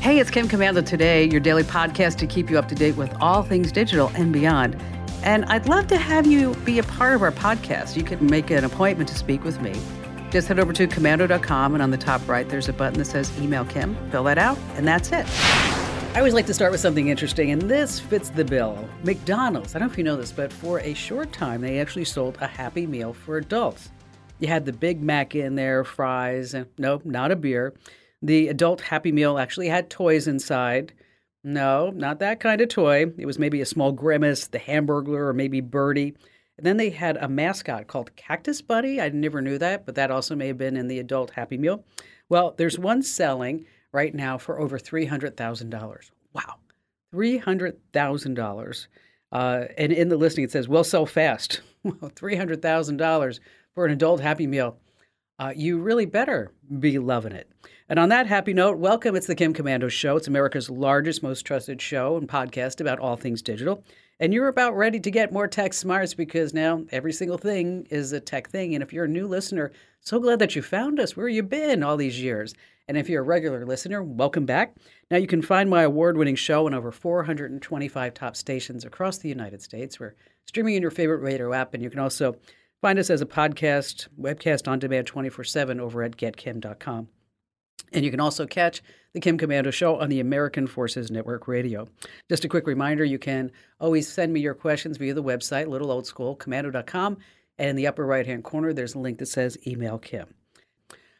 Hey, it's Kim Komando today, your daily podcast to keep you up to date with all things digital and beyond. And I'd love to have you be a part of our podcast. You can make an appointment to speak with me. Just head over to komando.com, and on the top right, there's a button that says Email Kim. Fill that out, and that's it. I always like to start with something interesting, and this fits the bill. McDonald's, I don't know if you know this, but for a short time, they actually sold a Happy Meal for adults. You had the Big Mac in there, fries, and nope, not a beer. The adult Happy Meal actually had toys inside. No, not that kind of toy. It was maybe a small grimace, the Hamburglar, or maybe Birdie. And then they had a mascot called Cactus Buddy. I never knew that, but that also may have been in the adult Happy Meal. Well, there's one selling right now for over $300,000. Wow. $300,000. Uh, and in the listing, it says, "We'll sell fast." Well, $300,000 for an adult Happy Meal. Uh, you really better be loving it. And on that happy note, welcome. It's the Kim Komando Show. It's America's largest, most trusted show and podcast about all things digital. And you're about ready to get more tech smarts because now every single thing is a tech thing. And if you're a new listener, so glad that you found us. Where you been all these years? And if you're a regular listener, welcome back. Now you can find my award-winning show on over 425 top stations across the United States. We're streaming in your favorite radio app, and you can also find us as a podcast, webcast on demand 24/7 over at getkim.com. And you can also catch the Kim Komando Show on the American Forces Network Radio. Just a quick reminder you can always send me your questions via the website, little old school, komando.com. And in the upper right hand corner, there's a link that says email Kim.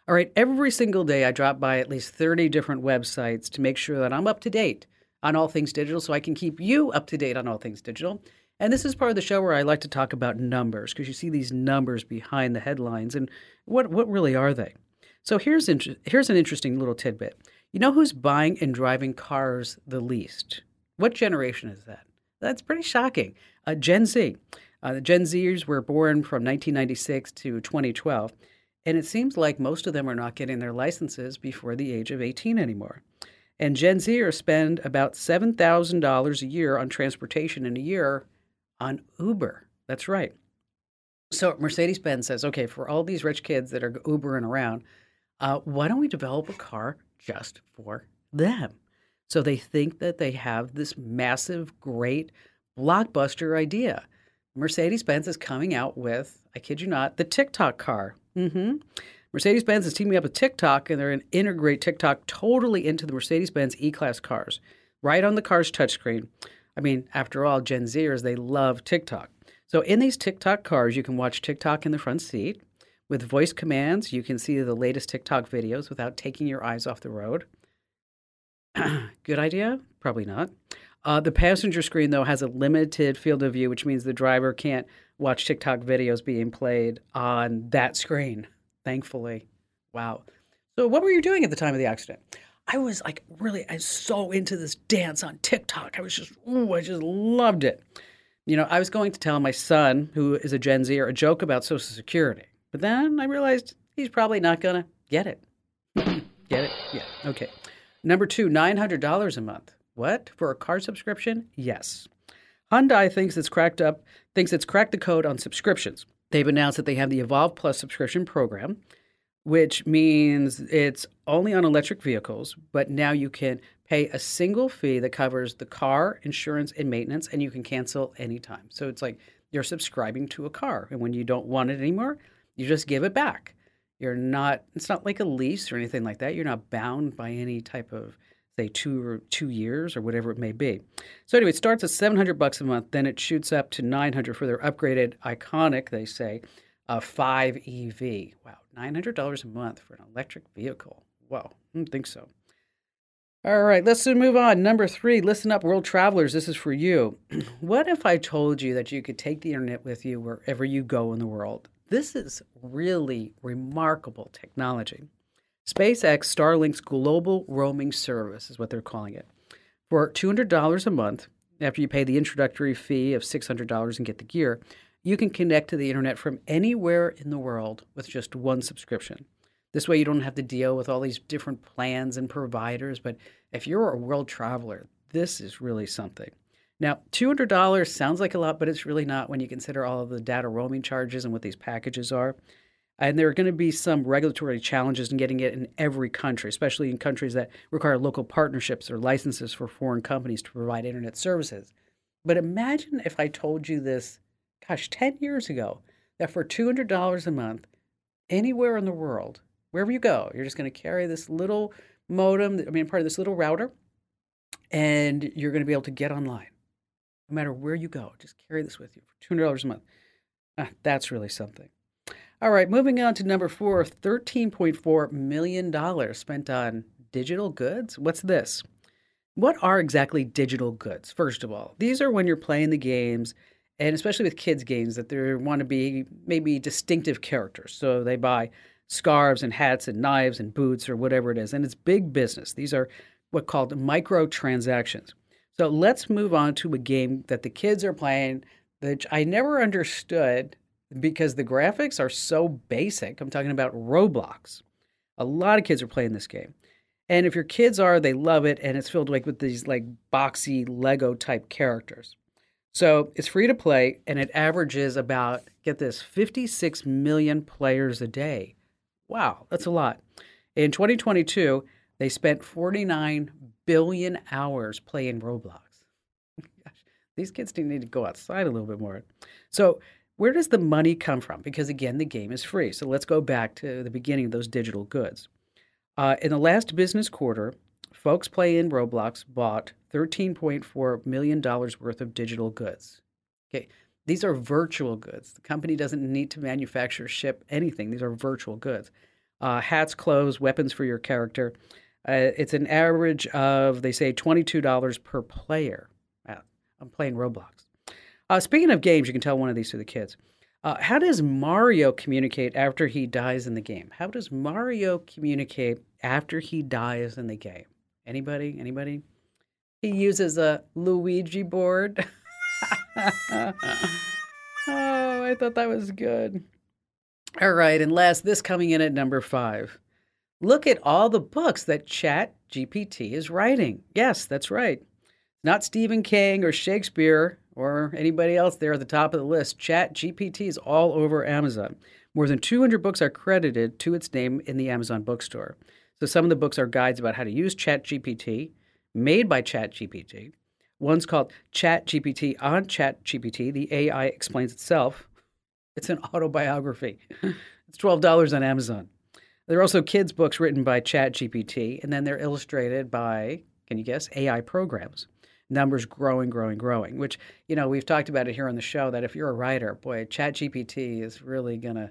All right, every single day I drop by at least 30 different websites to make sure that I'm up to date on all things digital so I can keep you up to date on all things digital. And this is part of the show where I like to talk about numbers because you see these numbers behind the headlines and what, what really are they? So here's inter- here's an interesting little tidbit. You know who's buying and driving cars the least? What generation is that? That's pretty shocking. Uh, Gen Z. Uh, the Gen Zers were born from 1996 to 2012, and it seems like most of them are not getting their licenses before the age of 18 anymore. And Gen Zers spend about $7,000 a year on transportation in a year on Uber. That's right. So Mercedes Benz says, okay, for all these rich kids that are Ubering around, uh, why don't we develop a car just for them? So they think that they have this massive, great blockbuster idea. Mercedes Benz is coming out with, I kid you not, the TikTok car. Mm-hmm. Mercedes Benz is teaming up with TikTok and they're going to integrate TikTok totally into the Mercedes Benz E Class cars, right on the car's touchscreen. I mean, after all, Gen Zers, they love TikTok. So in these TikTok cars, you can watch TikTok in the front seat. With voice commands, you can see the latest TikTok videos without taking your eyes off the road. Good idea? Probably not. Uh, the passenger screen, though, has a limited field of view, which means the driver can't watch TikTok videos being played on that screen, thankfully. Wow. So, what were you doing at the time of the accident? I was like, really, I was so into this dance on TikTok. I was just, ooh, I just loved it. You know, I was going to tell my son, who is a Gen Zer, a joke about Social Security. But then I realized he's probably not going to get it. get it? Yeah. Okay. Number two, $900 a month. What? For a car subscription? Yes. Hyundai thinks it's cracked up, thinks it's cracked the code on subscriptions. They've announced that they have the Evolve Plus subscription program, which means it's only on electric vehicles, but now you can pay a single fee that covers the car, insurance, and maintenance, and you can cancel anytime. So it's like you're subscribing to a car, and when you don't want it anymore, you just give it back. You're not. It's not like a lease or anything like that. You're not bound by any type of say two or two years or whatever it may be. So anyway, it starts at 700 bucks a month. Then it shoots up to 900 for their upgraded, Ioniq, they say, uh, 5 EV. Wow, $900 a month for an electric vehicle. Wow, I don't think so. All right, let's move on. Number three, listen up, world travelers. This is for you. what if I told you that you could take the internet with you wherever you go in the world? This is really remarkable technology. SpaceX Starlink's global roaming service is what they're calling it. For $200 a month, after you pay the introductory fee of $600 and get the gear, you can connect to the internet from anywhere in the world with just one subscription. This way, you don't have to deal with all these different plans and providers. But if you're a world traveler, this is really something. Now, $200 sounds like a lot, but it's really not when you consider all of the data roaming charges and what these packages are. And there are going to be some regulatory challenges in getting it in every country, especially in countries that require local partnerships or licenses for foreign companies to provide internet services. But imagine if I told you this, gosh, 10 years ago, that for $200 a month, anywhere in the world, wherever you go, you're just going to carry this little modem, I mean, part of this little router, and you're going to be able to get online no matter where you go. Just carry this with you for $200 a month. Ah, that's really something. All right, moving on to number four $13.4 million spent on digital goods. What's this? What are exactly digital goods, first of all? These are when you're playing the games, and especially with kids' games, that they want to be maybe distinctive characters. So they buy scarves and hats and knives and boots or whatever it is. And it's big business. These are what called microtransactions. So let's move on to a game that the kids are playing that I never understood because the graphics are so basic. I'm talking about Roblox. A lot of kids are playing this game. And if your kids are, they love it and it's filled like with these like boxy Lego type characters. So it's free to play and it averages about get this 56 million players a day. Wow, that's a lot. In 2022, they spent 49 billion hours playing Roblox. Gosh, these kids need to go outside a little bit more. So, where does the money come from? Because again, the game is free. So, let's go back to the beginning of those digital goods. Uh, in the last business quarter, folks playing Roblox bought $13.4 million worth of digital goods. Okay, these are virtual goods. The company doesn't need to manufacture, ship anything. These are virtual goods. Uh, hats, clothes, weapons for your character. Uh, it's an average of, they say, $22 per player. Uh, I'm playing Roblox. Uh, speaking of games, you can tell one of these to the kids. Uh, how does Mario communicate after he dies in the game? How does Mario communicate after he dies in the game? Anybody? Anybody? He uses a Luigi board. oh, I thought that was good. All right, and last, this coming in at number five. Look at all the books that Chat GPT is writing. Yes, that's right. Not Stephen King or Shakespeare or anybody else there at the top of the list. Chat GPT is all over Amazon. More than 200 books are credited to its name in the Amazon bookstore. So some of the books are guides about how to use Chat GPT, made by Chat GPT. One's called Chat GPT on Chat GPT. The AI explains itself. It's an autobiography. it's $12 on Amazon. There are also kids' books written by ChatGPT, and then they're illustrated by, can you guess, AI programs. Numbers growing, growing, growing, which, you know, we've talked about it here on the show that if you're a writer, boy, ChatGPT is really going to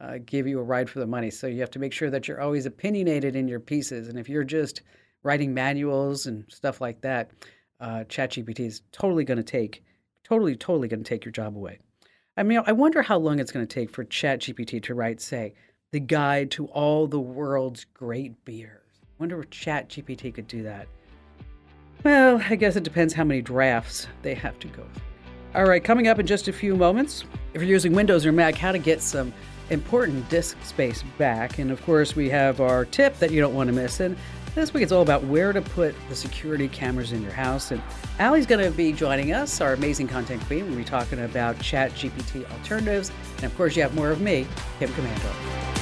uh, give you a ride for the money. So you have to make sure that you're always opinionated in your pieces. And if you're just writing manuals and stuff like that, uh, ChatGPT is totally going to take, totally, totally going to take your job away. I mean, I wonder how long it's going to take for ChatGPT to write, say, the guide to all the world's great beers. I wonder if ChatGPT could do that. Well, I guess it depends how many drafts they have to go through. All right, coming up in just a few moments, if you're using Windows or Mac, how to get some important disk space back. And of course, we have our tip that you don't want to miss. And this week it's all about where to put the security cameras in your house. And Allie's going to be joining us, our amazing content queen. We'll be talking about Chat GPT alternatives. And of course, you have more of me, Kim Komando.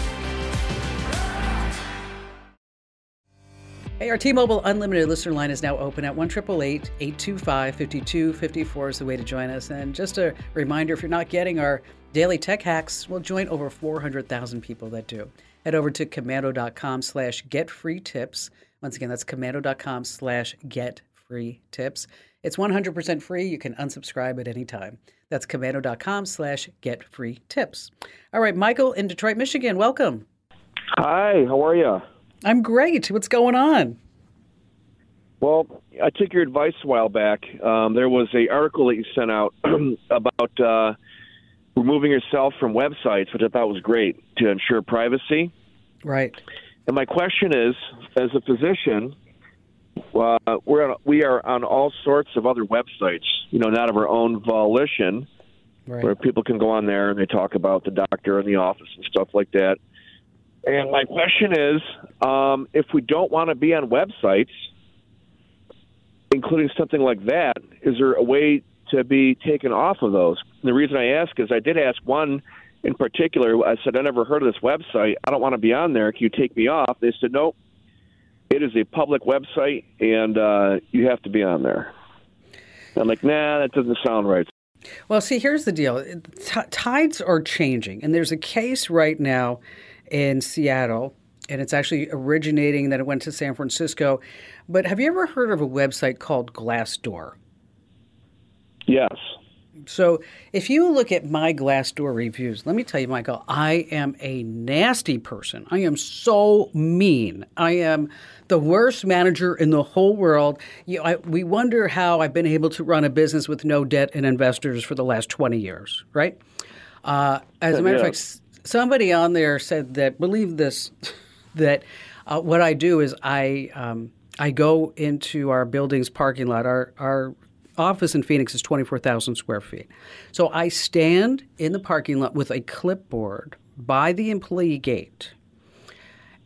Hey, our T-Mobile Unlimited listener line is now open at 1 825 5254 is the way to join us. And just a reminder, if you're not getting our daily tech hacks, we'll join over 400,000 people that do head over to komando.com slash get free tips. Once again, that's komando.com slash get free tips. It's 100% free. You can unsubscribe at any time. That's komando.com slash get free tips. All right, Michael in Detroit, Michigan, welcome. Hi, how are you? I'm great. What's going on? Well, I took your advice a while back. Um, there was a article that you sent out about uh, removing yourself from websites, which I thought was great to ensure privacy. Right. And my question is, as a physician, uh, we're on, we are on all sorts of other websites, you know, not of our own volition, right. where people can go on there and they talk about the doctor in the office and stuff like that. And my question is, um, if we don't want to be on websites, including something like that, is there a way to be taken off of those? The reason I ask is I did ask one in particular. I said I never heard of this website. I don't want to be on there. Can you take me off? They said nope. It is a public website, and uh, you have to be on there. I'm like, nah, that doesn't sound right. Well, see, here's the deal. T- tides are changing, and there's a case right now in Seattle, and it's actually originating that it went to San Francisco. But have you ever heard of a website called Glassdoor? Yes. So if you look at my Glassdoor reviews, let me tell you, Michael, I am a nasty person. I am so mean. I am the worst manager in the whole world. You know, I, we wonder how I've been able to run a business with no debt and investors for the last 20 years, right? Uh, as a matter of fact, somebody on there said that, believe this, that uh, what I do is I, um, I go into our building's parking lot, our, our office in Phoenix is 24,000 square feet. So I stand in the parking lot with a clipboard by the employee gate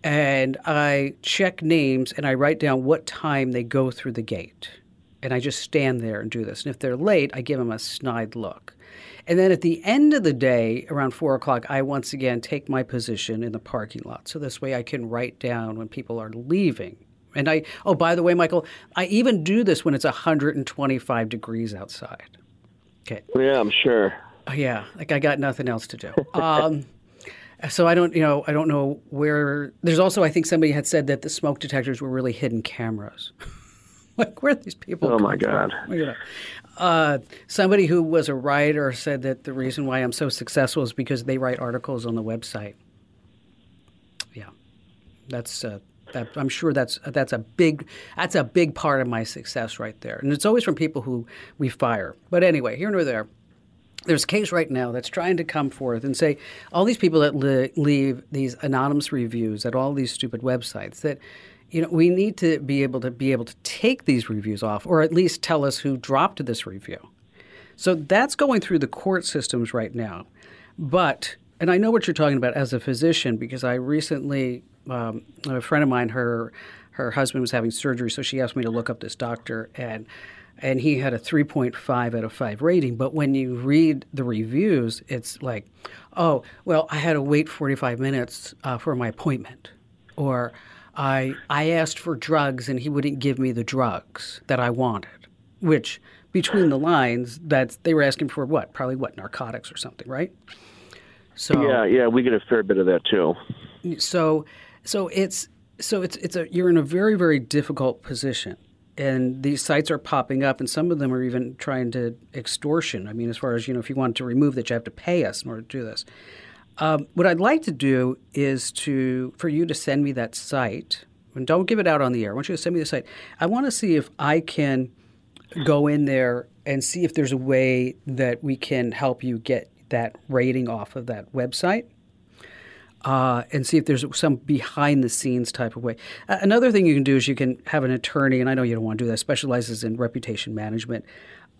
and I check names and I write down what time they go through the gate. And I just stand there and do this. And if they're late, I give them a snide look. And then at the end of the day, around four o'clock, I once again take my position in the parking lot. So this way I can write down when people are leaving and I, oh, by the way, Michael, I even do this when it's 125 degrees outside. Okay. Yeah, I'm sure. Oh, yeah, like I got nothing else to do. Um, so I don't, you know, I don't know where. There's also, I think somebody had said that the smoke detectors were really hidden cameras. like where are these people? Oh my God! Uh, somebody who was a writer said that the reason why I'm so successful is because they write articles on the website. Yeah, that's uh, that, I'm sure that's that's a big that's a big part of my success right there, and it's always from people who we fire. But anyway, here nor there. There's a case right now that's trying to come forth and say all these people that li- leave these anonymous reviews at all these stupid websites that you know we need to be able to be able to take these reviews off or at least tell us who dropped this review. So that's going through the court systems right now. But and I know what you're talking about as a physician because I recently um, a friend of mine, her her husband was having surgery, so she asked me to look up this doctor, and and he had a 3.5 out of 5 rating. But when you read the reviews, it's like, oh, well, I had to wait 45 minutes uh, for my appointment, or I I asked for drugs and he wouldn't give me the drugs that I wanted, which between the lines, that they were asking for what? Probably what narcotics or something, right? So yeah, yeah, we get a fair bit of that too. So so it's so it's it's a you're in a very very difficult position, and these sites are popping up, and some of them are even trying to extortion. I mean, as far as you know, if you want to remove that, you have to pay us in order to do this. Um, what I'd like to do is to for you to send me that site, and don't give it out on the air. I want you to send me the site. I want to see if I can go in there and see if there's a way that we can help you get that rating off of that website uh, and see if there's some behind the scenes type of way. Uh, another thing you can do is you can have an attorney, and I know you don't want to do that, specializes in reputation management.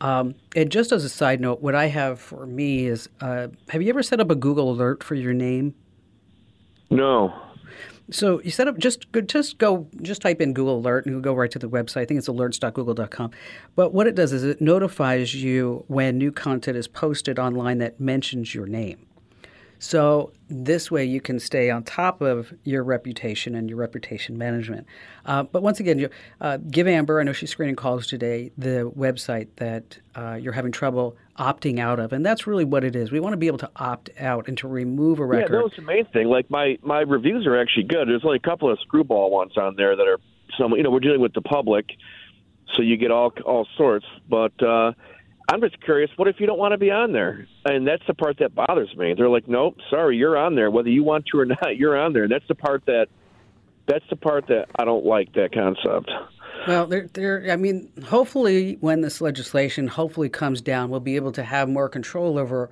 Um, and just as a side note, what I have for me is uh, have you ever set up a Google alert for your name? No. So you set up just just go just type in Google Alert and you'll go right to the website. I think it's alerts.google.com. But what it does is it notifies you when new content is posted online that mentions your name. So this way you can stay on top of your reputation and your reputation management. Uh, but once again, you, uh, give Amber, I know she's screening calls today, the website that uh, you're having trouble opting out of. And that's really what it is. We want to be able to opt out and to remove a record. Yeah, that was the main thing. Like my, my reviews are actually good. There's only a couple of screwball ones on there that are some, you know, we're dealing with the public. So you get all all sorts, but uh, I'm just curious. What if you don't want to be on there? And that's the part that bothers me. They're like, nope, sorry, you're on there, whether you want to or not. You're on there. And that's the part that that's the part that I don't like that concept. Well, there, there. I mean, hopefully, when this legislation hopefully comes down, we'll be able to have more control over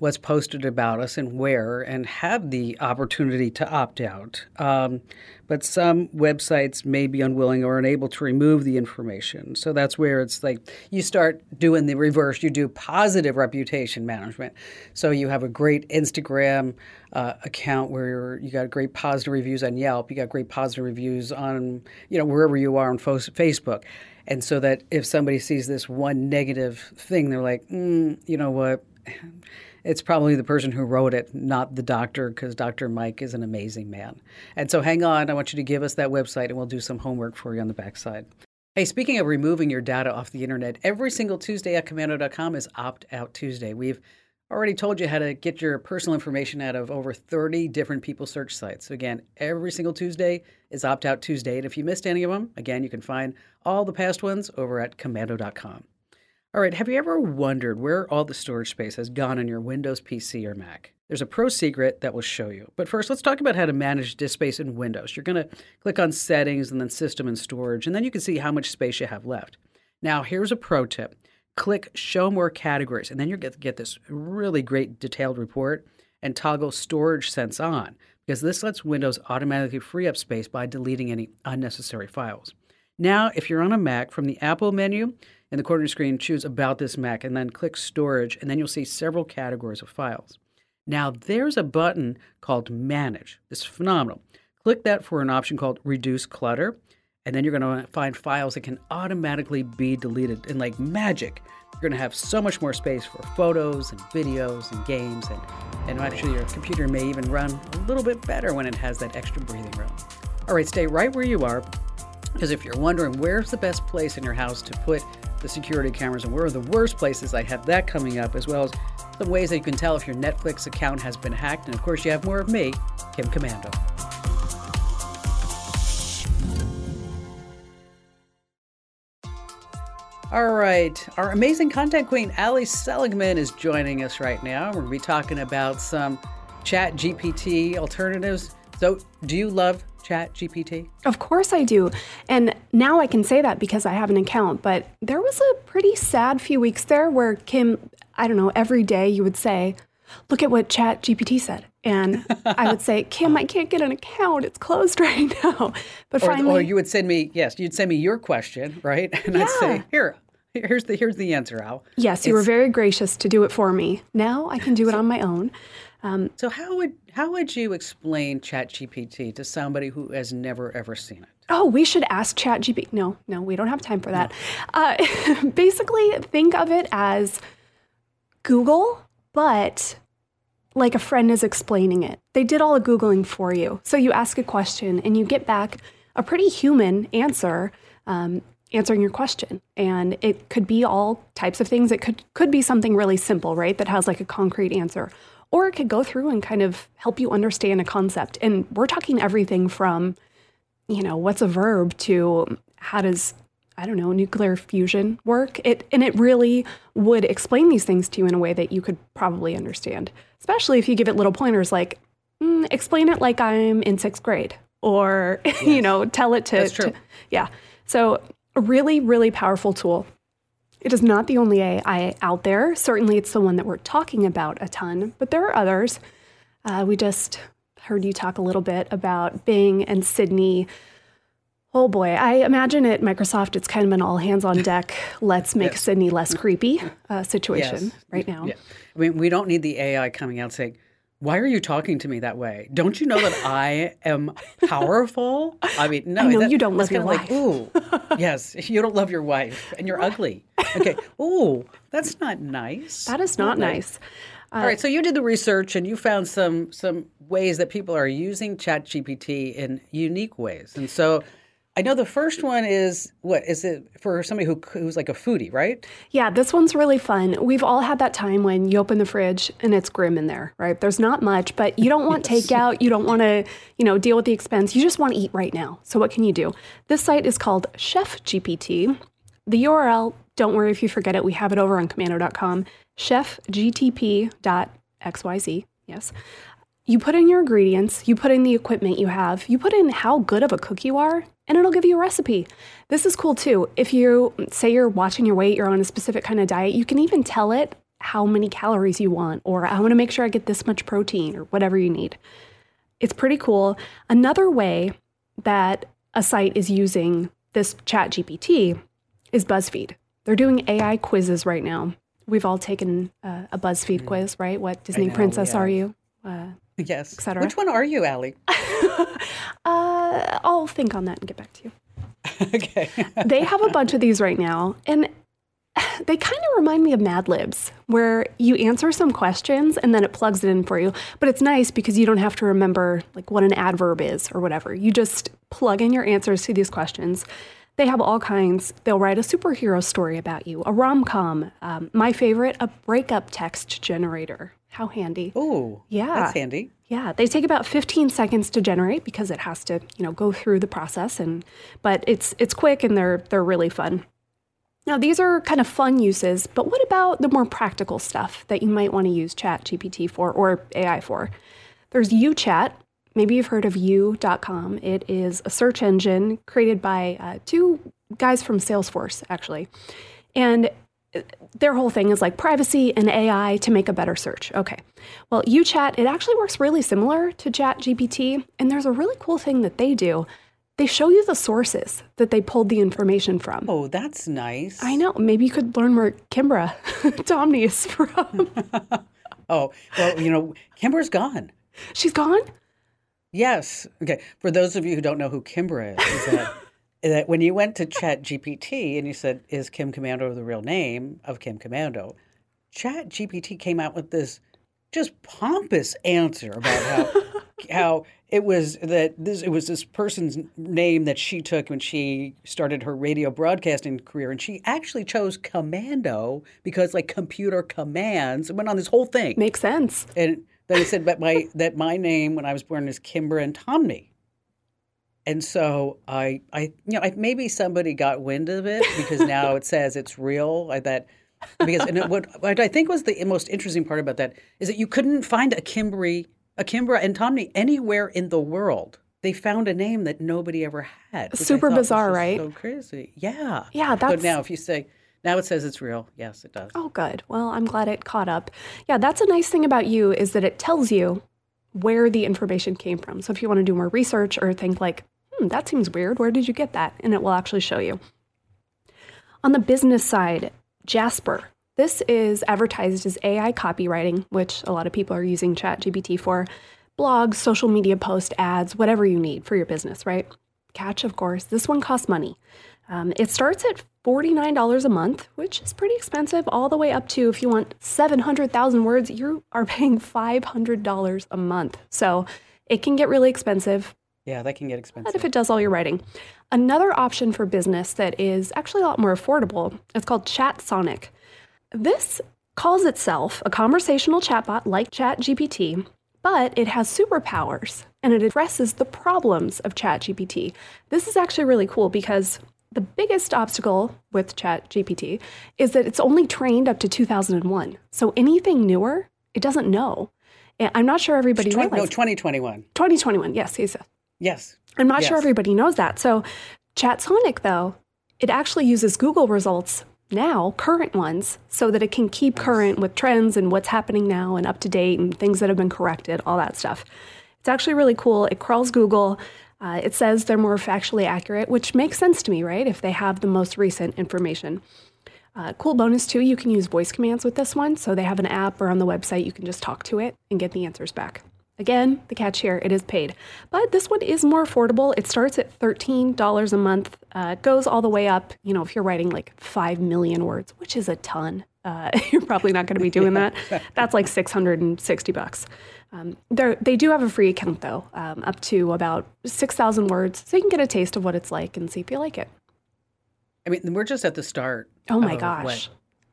what's posted about us and where, and have the opportunity to opt out. Um, but some websites may be unwilling or unable to remove the information. So that's where it's like you start doing the reverse. You do positive reputation management. So you have a great Instagram uh, account where you got great positive reviews on Yelp. You got great positive reviews on you know wherever you are on Facebook. And so that if somebody sees this one negative thing, they're like, mm, you know what? It's probably the person who wrote it, not the doctor, because Dr. Mike is an amazing man. And so hang on, I want you to give us that website and we'll do some homework for you on the backside. Hey, speaking of removing your data off the internet, every single Tuesday at komando.com is Opt Out Tuesday. We've already told you how to get your personal information out of over 30 different people search sites. So, again, every single Tuesday is Opt Out Tuesday. And if you missed any of them, again, you can find all the past ones over at komando.com. All right, have you ever wondered where all the storage space has gone on your Windows PC or Mac? There's a pro secret that will show you. But first, let's talk about how to manage disk space in Windows. You're going to click on Settings and then System and Storage, and then you can see how much space you have left. Now, here's a pro tip click Show More Categories, and then you're going to get this really great detailed report and toggle Storage Sense on, because this lets Windows automatically free up space by deleting any unnecessary files. Now, if you're on a Mac, from the Apple menu, in the corner screen, choose About this Mac and then click Storage, and then you'll see several categories of files. Now, there's a button called Manage. It's phenomenal. Click that for an option called Reduce Clutter, and then you're going to find files that can automatically be deleted. And like magic, you're going to have so much more space for photos and videos and games, and, and actually, your computer may even run a little bit better when it has that extra breathing room. All right, stay right where you are, because if you're wondering where's the best place in your house to put the security cameras and where are the worst places. I have that coming up, as well as some ways that you can tell if your Netflix account has been hacked. And of course, you have more of me, Kim Komando. All right, our amazing content queen, Allie Seligman, is joining us right now. We're going to be talking about some chat GPT alternatives. So, do you love Chat GPT? Of course I do. And now I can say that because I have an account. But there was a pretty sad few weeks there where Kim, I don't know, every day you would say, look at what Chat GPT said. And I would say, Kim, I can't get an account. It's closed right now. But or, finally. Or you would send me, yes, you'd send me your question, right? And yeah. I'd say, here, here's the here's the answer, Al. Yes, you it's, were very gracious to do it for me. Now I can do it on my own. Um, so how would how would you explain ChatGPT to somebody who has never ever seen it? Oh, we should ask ChatGPT. No, no, we don't have time for that. No. Uh, basically, think of it as Google, but like a friend is explaining it. They did all the Googling for you. So you ask a question and you get back a pretty human answer. Um, answering your question and it could be all types of things it could could be something really simple right that has like a concrete answer or it could go through and kind of help you understand a concept. And we're talking everything from, you know, what's a verb to how does I don't know, nuclear fusion work. It and it really would explain these things to you in a way that you could probably understand. Especially if you give it little pointers like, mm, explain it like I'm in sixth grade, or yes. you know, tell it to, to yeah. So a really, really powerful tool. It is not the only AI out there. Certainly, it's the one that we're talking about a ton, but there are others. Uh, we just heard you talk a little bit about Bing and Sydney. Oh boy, I imagine at Microsoft it's kind of an all hands on deck, let's make yes. Sydney less creepy uh, situation yes. right now. Yeah. I mean, we don't need the AI coming out saying, why are you talking to me that way? Don't you know that I am powerful? I mean, no, I know that, you don't love your wife. Like, ooh, yes, you don't love your wife, and you're ugly. Okay, ooh, that's not nice. That is not, nice. Uh, All right, so you did the research and you found some some ways that people are using ChatGPT in unique ways, and so I know the first one is what is it for somebody who who's like a foodie, right? Yeah, this one's really fun. We've all had that time when you open the fridge and it's grim in there, right? There's not much, but you don't want yes. takeout, you don't want to, you know, deal with the expense. You just want to eat right now. So what can you do? This site is called Chef GPT. The URL, don't worry if you forget it, we have it over on komando.com, chefgpt.xyz. Yes. You put in your ingredients, you put in the equipment you have, you put in how good of a cook you are, and it'll give you a recipe. This is cool too. If you say you're watching your weight, you're on a specific kind of diet, you can even tell it how many calories you want, or I want to make sure I get this much protein, or whatever you need. It's pretty cool. Another way that a site is using this chat GPT is BuzzFeed. They're doing AI quizzes right now. We've all taken uh, a BuzzFeed quiz, right? What Disney know, princess yeah. are you? Uh, Yes. Et cetera. Which one are you, Allie? uh, I'll think on that and get back to you. okay. they have a bunch of these right now, and they kind of remind me of Mad Libs, where you answer some questions and then it plugs it in for you. But it's nice because you don't have to remember like what an adverb is or whatever. You just plug in your answers to these questions. They have all kinds. They'll write a superhero story about you, a rom com. Um, my favorite, a breakup text generator. How handy. Ooh. Yeah. That's handy. Yeah, they take about 15 seconds to generate because it has to, you know, go through the process and but it's it's quick and they're they're really fun. Now, these are kind of fun uses, but what about the more practical stuff that you might want to use Chat GPT for or AI for? There's YouChat. Maybe you've heard of you.com. It is a search engine created by uh, two guys from Salesforce, actually. And their whole thing is like privacy and AI to make a better search. Okay. Well, YouChat, it actually works really similar to ChatGPT. And there's a really cool thing that they do. They show you the sources that they pulled the information from. Oh, that's nice. I know. Maybe you could learn where Kimbra Domney is from. Oh, well, you know, Kimbra's gone. She's gone? Yes. Okay. For those of you who don't know who Kimbra is, is that, that when you went to Chat GPT and you said, "Is Kim Komando the real name of Kim Komando?" Chat GPT came out with this just pompous answer about how how it was that this it was this person's name that she took when she started her radio broadcasting career, and she actually chose Commando because like computer commands. It went on this whole thing. Makes sense. And then it said, but my that my name when I was born is Kimber and Tomney. And so I, I, you know, I, maybe somebody got wind of it because now it says it's real. I that because and it, what, what I think was the most interesting part about that is that you couldn't find a Kimbery, a Kimbra and Tomney anywhere in the world. They found a name that nobody ever had. Super bizarre, right? So crazy. Yeah. Yeah, So that's- now if you say now it says it's real. Yes, it does. Oh, good. Well, I'm glad it caught up. Yeah, that's a nice thing about you is that it tells you where the information came from. So if you want to do more research or think like, hmm, that seems weird, where did you get that? And it will actually show you. On the business side, Jasper. This is advertised as AI copywriting, which a lot of people are using ChatGPT for. Blogs, social media posts, ads, whatever you need for your business, right? Catch, of course, this one costs money. Um, it starts at $49 a month, which is pretty expensive, all the way up to if you want 700,000 words, you are paying $500 a month. So it can get really expensive, Yeah, that can get expensive. but if it does all your writing. Another option for business that is actually a lot more affordable, it's called ChatSonic. This calls itself a conversational chatbot like ChatGPT, but it has superpowers and it addresses the problems of ChatGPT. This is actually really cool because the biggest obstacle with ChatGPT is that it's only trained up to 2001. So anything newer, it doesn't know. And I'm not sure everybody Twen- no, realizes. 2021. 2021, yes, yes. yes. Yes. I'm not sure everybody knows that. So, ChatSonic, though, it actually uses Google results now, current ones, so that it can keep current with trends and what's happening now and up to date and things that have been corrected, all that stuff. It's actually really cool. It crawls Google. Uh, it says they're more factually accurate, which makes sense to me, right? If they have the most recent information. Uh, cool bonus too, you can use voice commands with this one. So they have an app or on the website, you can just talk to it and get the answers back. Again, the catch here, it is paid. But this one is more affordable. It starts at $13 a month, uh, it goes all the way up, you know, if you're writing like 5 million words, which is a ton. Uh, you're probably not going to be doing that. That's like 660 bucks. Um, they're- do have a free account though, um, up to about 6,000 words. So you can get a taste of what it's like and see if you like it. I mean, we're just at the start. Oh my of gosh. What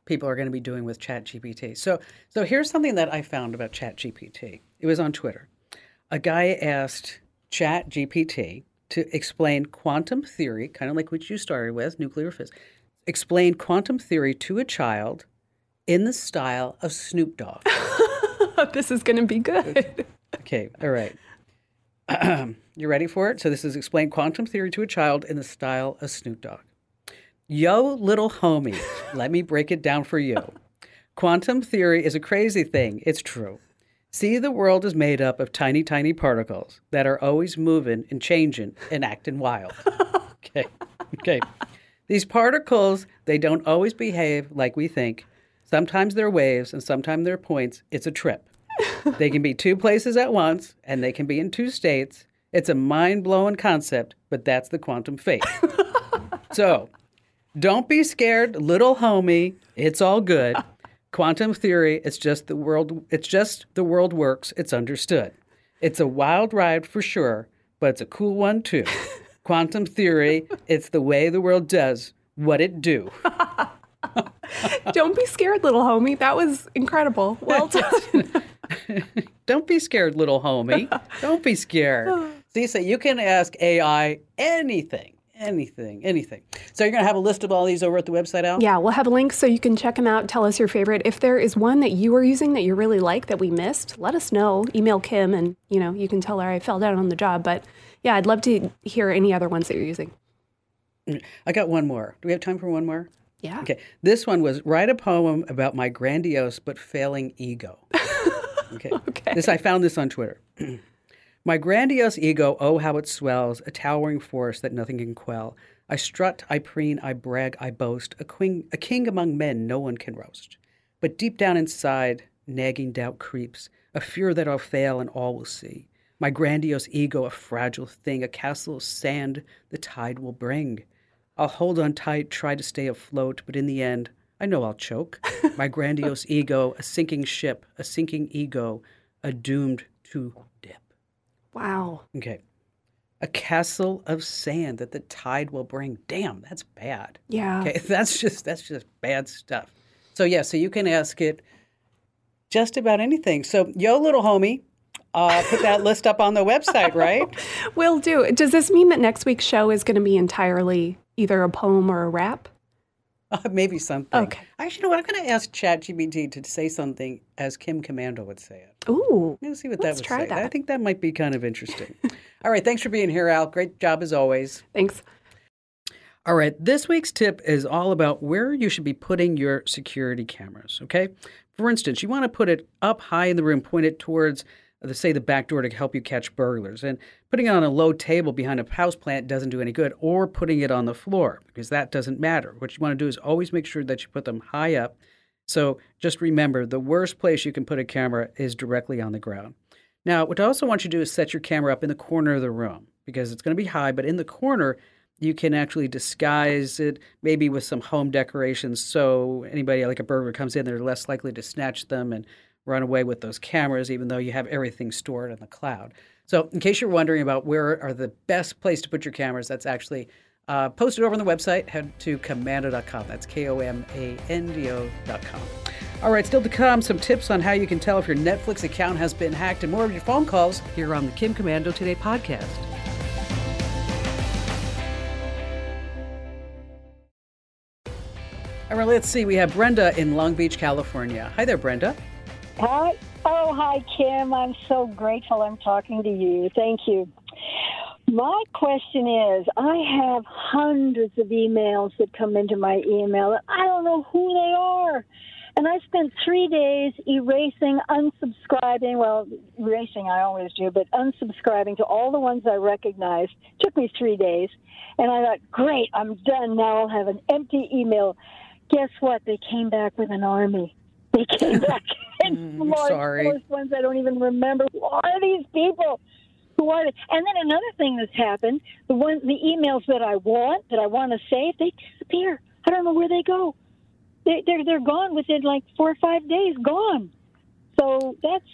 people are going to be doing with ChatGPT. So, so here's something that I found about ChatGPT. It was on Twitter. A guy asked ChatGPT to explain quantum theory, kind of like what you started with, nuclear physics. Explain quantum theory to a child in the style of Snoop Dogg. this is going to be good. Okay, all right. you ready for it? So this is explain quantum theory to a child in the style of Snoop Dogg. Yo, little homie, let me break it down for you. Quantum theory is a crazy thing. It's true. See, the world is made up of tiny, tiny particles that are always moving and changing and acting wild. Okay. Okay. These particles, they don't always behave like we think. Sometimes they're waves and sometimes they're points. It's a trip. They can be two places at once and they can be in two states. It's a mind blowing concept, but that's the quantum fate. so don't be scared, little homie. It's all good. Quantum theory, it's just the world it's just the world works, it's understood. It's a wild ride for sure, but it's a cool one too. Quantum theory, it's the way the world does what it do. Don't be scared, little homie. That was incredible. Well done. Don't be scared, little homie. Don't be scared. Cisa, you can ask AI anything, anything, anything. So you're going to have a list of all these over at the website, Al? yeah, we'll have links so you can check them out. Tell us your favorite. If there is one that you are using that you really like that we missed, let us know. Email Kim and, you know, you can tell her I fell down on the job. But yeah, I'd love to hear any other ones that you're using. I got one more. Do we have time for one more? Yeah. Okay. This one was write a poem about my grandiose but failing ego. Okay. Okay. This I found this on Twitter. my grandiose ego, oh how it swells, a towering force that nothing can quell. I strut, I preen, I brag, I boast, a queen, a king among men no one can roast. But deep down inside, nagging doubt creeps, a fear that I'll fail and all will see. My grandiose ego, a fragile thing, a castle of sand the tide will bring. I'll hold on tight, try to stay afloat, but in the end, I know I'll choke. My grandiose ego, a sinking ship, a sinking ego, a doomed to dip. Wow. Okay. A castle of sand that the tide will bring. Damn, that's bad. Yeah. Okay, that's just that's just bad stuff. So yeah, so you can ask it just about anything. So yo, little homie, uh, put that list up on the website, right? Will do. Does this mean that next week's show is going to be entirely either a poem or a rap? Uh, maybe something. Okay. Actually, you know what? I'm going to ask ChatGPT to say something as Kim Komando would say it. Ooh. Let's see what Let's that would try say. that. I think that might be kind of interesting. All right, thanks for being here, Al. Great job as always. Thanks. All right, this week's tip is all about where you should be putting your security cameras, okay? For instance, you want to put it up high in the room, point it towards, uh, say, the back door to help you catch burglars. And putting it on a low table behind a house plant doesn't do any good, or putting it on the floor, because that doesn't matter. What you want to do is always make sure that you put them high up. So just remember, the worst place you can put a camera is directly on the ground. Now, what I also want you to do is set your camera up in the corner of the room because it's going to be high, but in the corner, you can actually disguise it maybe with some home decorations so anybody like a burglar comes in, they're less likely to snatch them and run away with those cameras, even though you have everything stored in the cloud. So, in case you're wondering about where are the best place to put your cameras, that's actually uh, posted over on the website. Head to komando.com. That's K O M A N D O.com. All right, still to come, some tips on how you can tell if your Netflix account has been hacked and more of your phone calls here on the Kim Komando Today podcast. All right, let's see. We have Brenda in Long Beach, California. Hi there, Brenda. Hi. Oh, hi, Kim. I'm so grateful I'm talking to you. Thank you. My question is I have hundreds of emails that come into my email, and I don't know who they are. And I spent three days erasing, unsubscribing. Well, erasing I always do, but unsubscribing to all the ones I recognized. It Took me three days. And I thought, great, I'm done. Now I'll have an empty email. Guess what? They came back with an army. They came back in Mm, sorry. ones I don't even remember. Who are these people? Who are they? And then another thing that's happened: the one, the emails that I want, that I want to save, they disappear. I don't know where they go. They, they're they're gone within like four or five days. Gone. So that's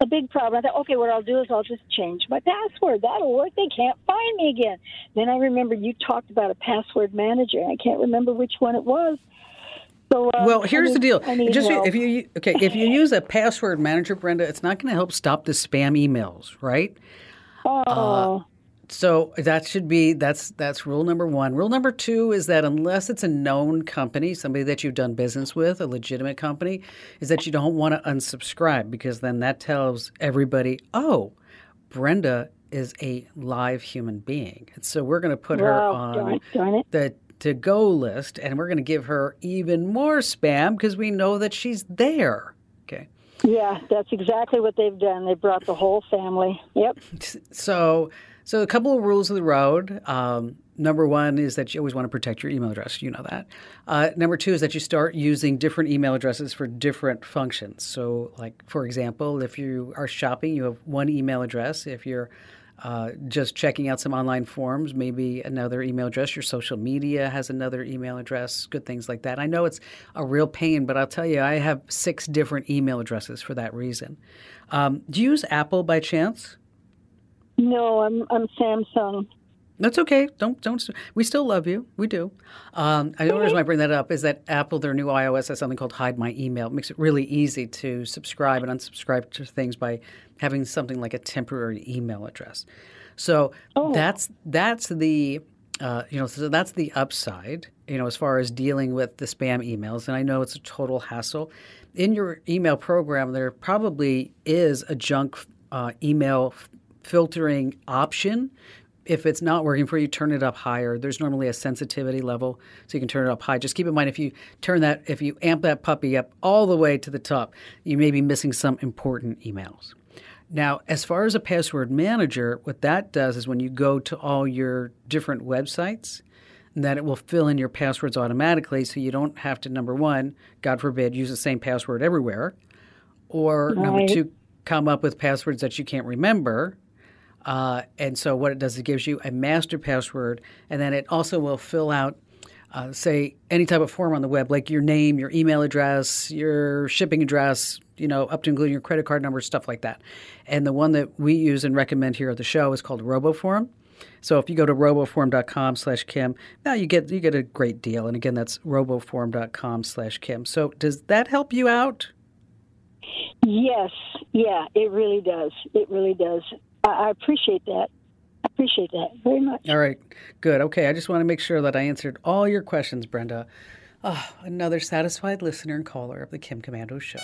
a big problem. I thought, okay, what I'll do is I'll just change my password. That'll work. They can't find me again. Then I remember you talked about a password manager. I can't remember which one it was. So, uh, Well, here's the deal. Just help. if you okay, if you use a password manager, Brenda, it's not going to help stop the spam emails, right? oh. So that should be that's that's rule number one. Rule number two is that unless it's a known company, somebody that you've done business with, a legitimate company, is that you don't want to unsubscribe because then that tells everybody, oh, Brenda is a live human being, and so we're going to put her on darn it, darn it. the to go list, and we're going to give her even more spam because we know that she's there. Okay. Yeah, that's exactly what they've done. They brought the whole family. Yep. So, so a couple of rules of the road. Um, number one is that you always want to protect your email address. You know that. Uh, number two is that you start using different email addresses for different functions. So, like for example, if you are shopping, you have one email address. If you're uh, just checking out some online forums, maybe another email address. Your social media has another email address, good things like that. I know it's a real pain, but I'll tell you, I have six different email addresses for that reason. Um, do you use Apple by chance? No, I'm I'm Samsung. That's okay. Don't don't. We still love you. We do. Um, I know the reason I bring that up is that Apple, their new iOS, has something called Hide My Email. It makes it really easy to subscribe and unsubscribe to things by having something like a temporary email address. So oh. that's that's the uh, you know so that's the upside. You know, as far as dealing with the spam emails, and I know it's a total hassle. In your email program, there probably is a junk uh, email filtering option if it's not working for you, turn it up higher. There's normally a sensitivity level, so you can turn it up high. Just keep in mind if you turn that, if you amp that puppy up all the way to the top, you may be missing some important emails. Now, as far as a password manager, what that does is when you go to all your different websites, that it will fill in your passwords automatically so you don't have to, number one, God forbid, use the same password everywhere, or right. number two, come up with passwords that you can't remember uh, and so what it does, it gives you a master password, and then it also will fill out, uh, say, any type of form on the web, like your name, your email address, your shipping address, you know, up to including your credit card number, stuff like that. And the one that we use and recommend here at the show is called RoboForm. So if you go to roboform.com slash Kim, now you get you get a great deal. And again, that's roboform.com slash Kim. So does that help you out? Yes, yeah, it really does. It really does. I, appreciate that. I appreciate that very much. All right, good. Okay, I just want to make sure that I answered all your questions, Brenda. Oh, another satisfied listener and caller of the Kim Komando Show.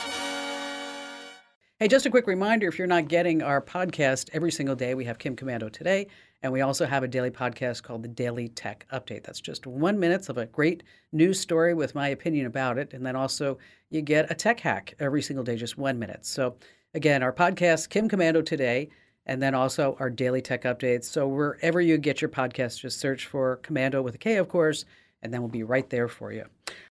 Hey, just a quick reminder if you're not getting our podcast every single day, we have Kim Komando today, and we also have a daily podcast called the Daily Tech Update. That's just one minute of a great news story with my opinion about it. And then also, you get a tech hack every single day, just one minute. So, again, our podcast, Kim Commando today and then also our daily tech updates. So wherever you get your podcast, just search for Komando with a K, of course, and then we'll be right there for you.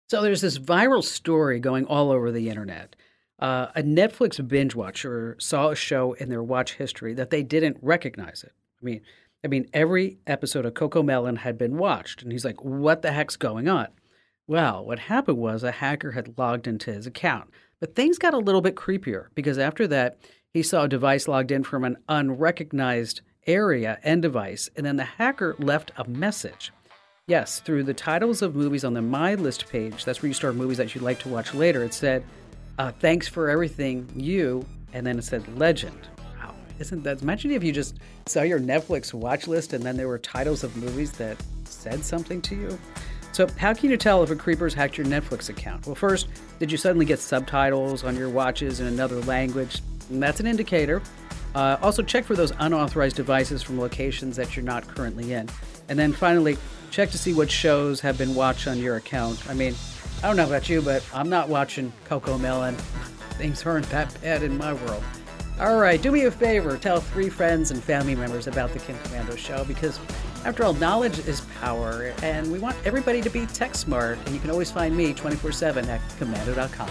So there's this viral story going all over the internet. Uh, a Netflix binge watcher saw a show in their watch history that they didn't recognize it. I mean, I mean, every episode of CoComelon had been watched, and he's like, "What the heck's going on?" Well, what happened was a hacker had logged into his account, but things got a little bit creepier because after that, he saw a device logged in from an unrecognized area and device, and then the hacker left a message. Yes, through the titles of movies on the My List page, that's where you start movies that you'd like to watch later, it said, uh, Thanks for everything, you, and then it said Legend. Wow, isn't that? Imagine if you just saw your Netflix watch list and then there were titles of movies that said something to you. So, how can you tell if a creeper's hacked your Netflix account? Well, first, did you suddenly get subtitles on your watches in another language? And that's an indicator. Uh, also, check for those unauthorized devices from locations that you're not currently in. And then finally, check to see what shows have been watched on your account. I mean, I don't know about you, but I'm not watching CoComelon. Things aren't that bad in my world. All right, do me a favor. Tell three friends and family members about the Kim Komando Show because, after all, knowledge is power, and we want everybody to be tech smart. And you can always find me 24 7 at komando.com.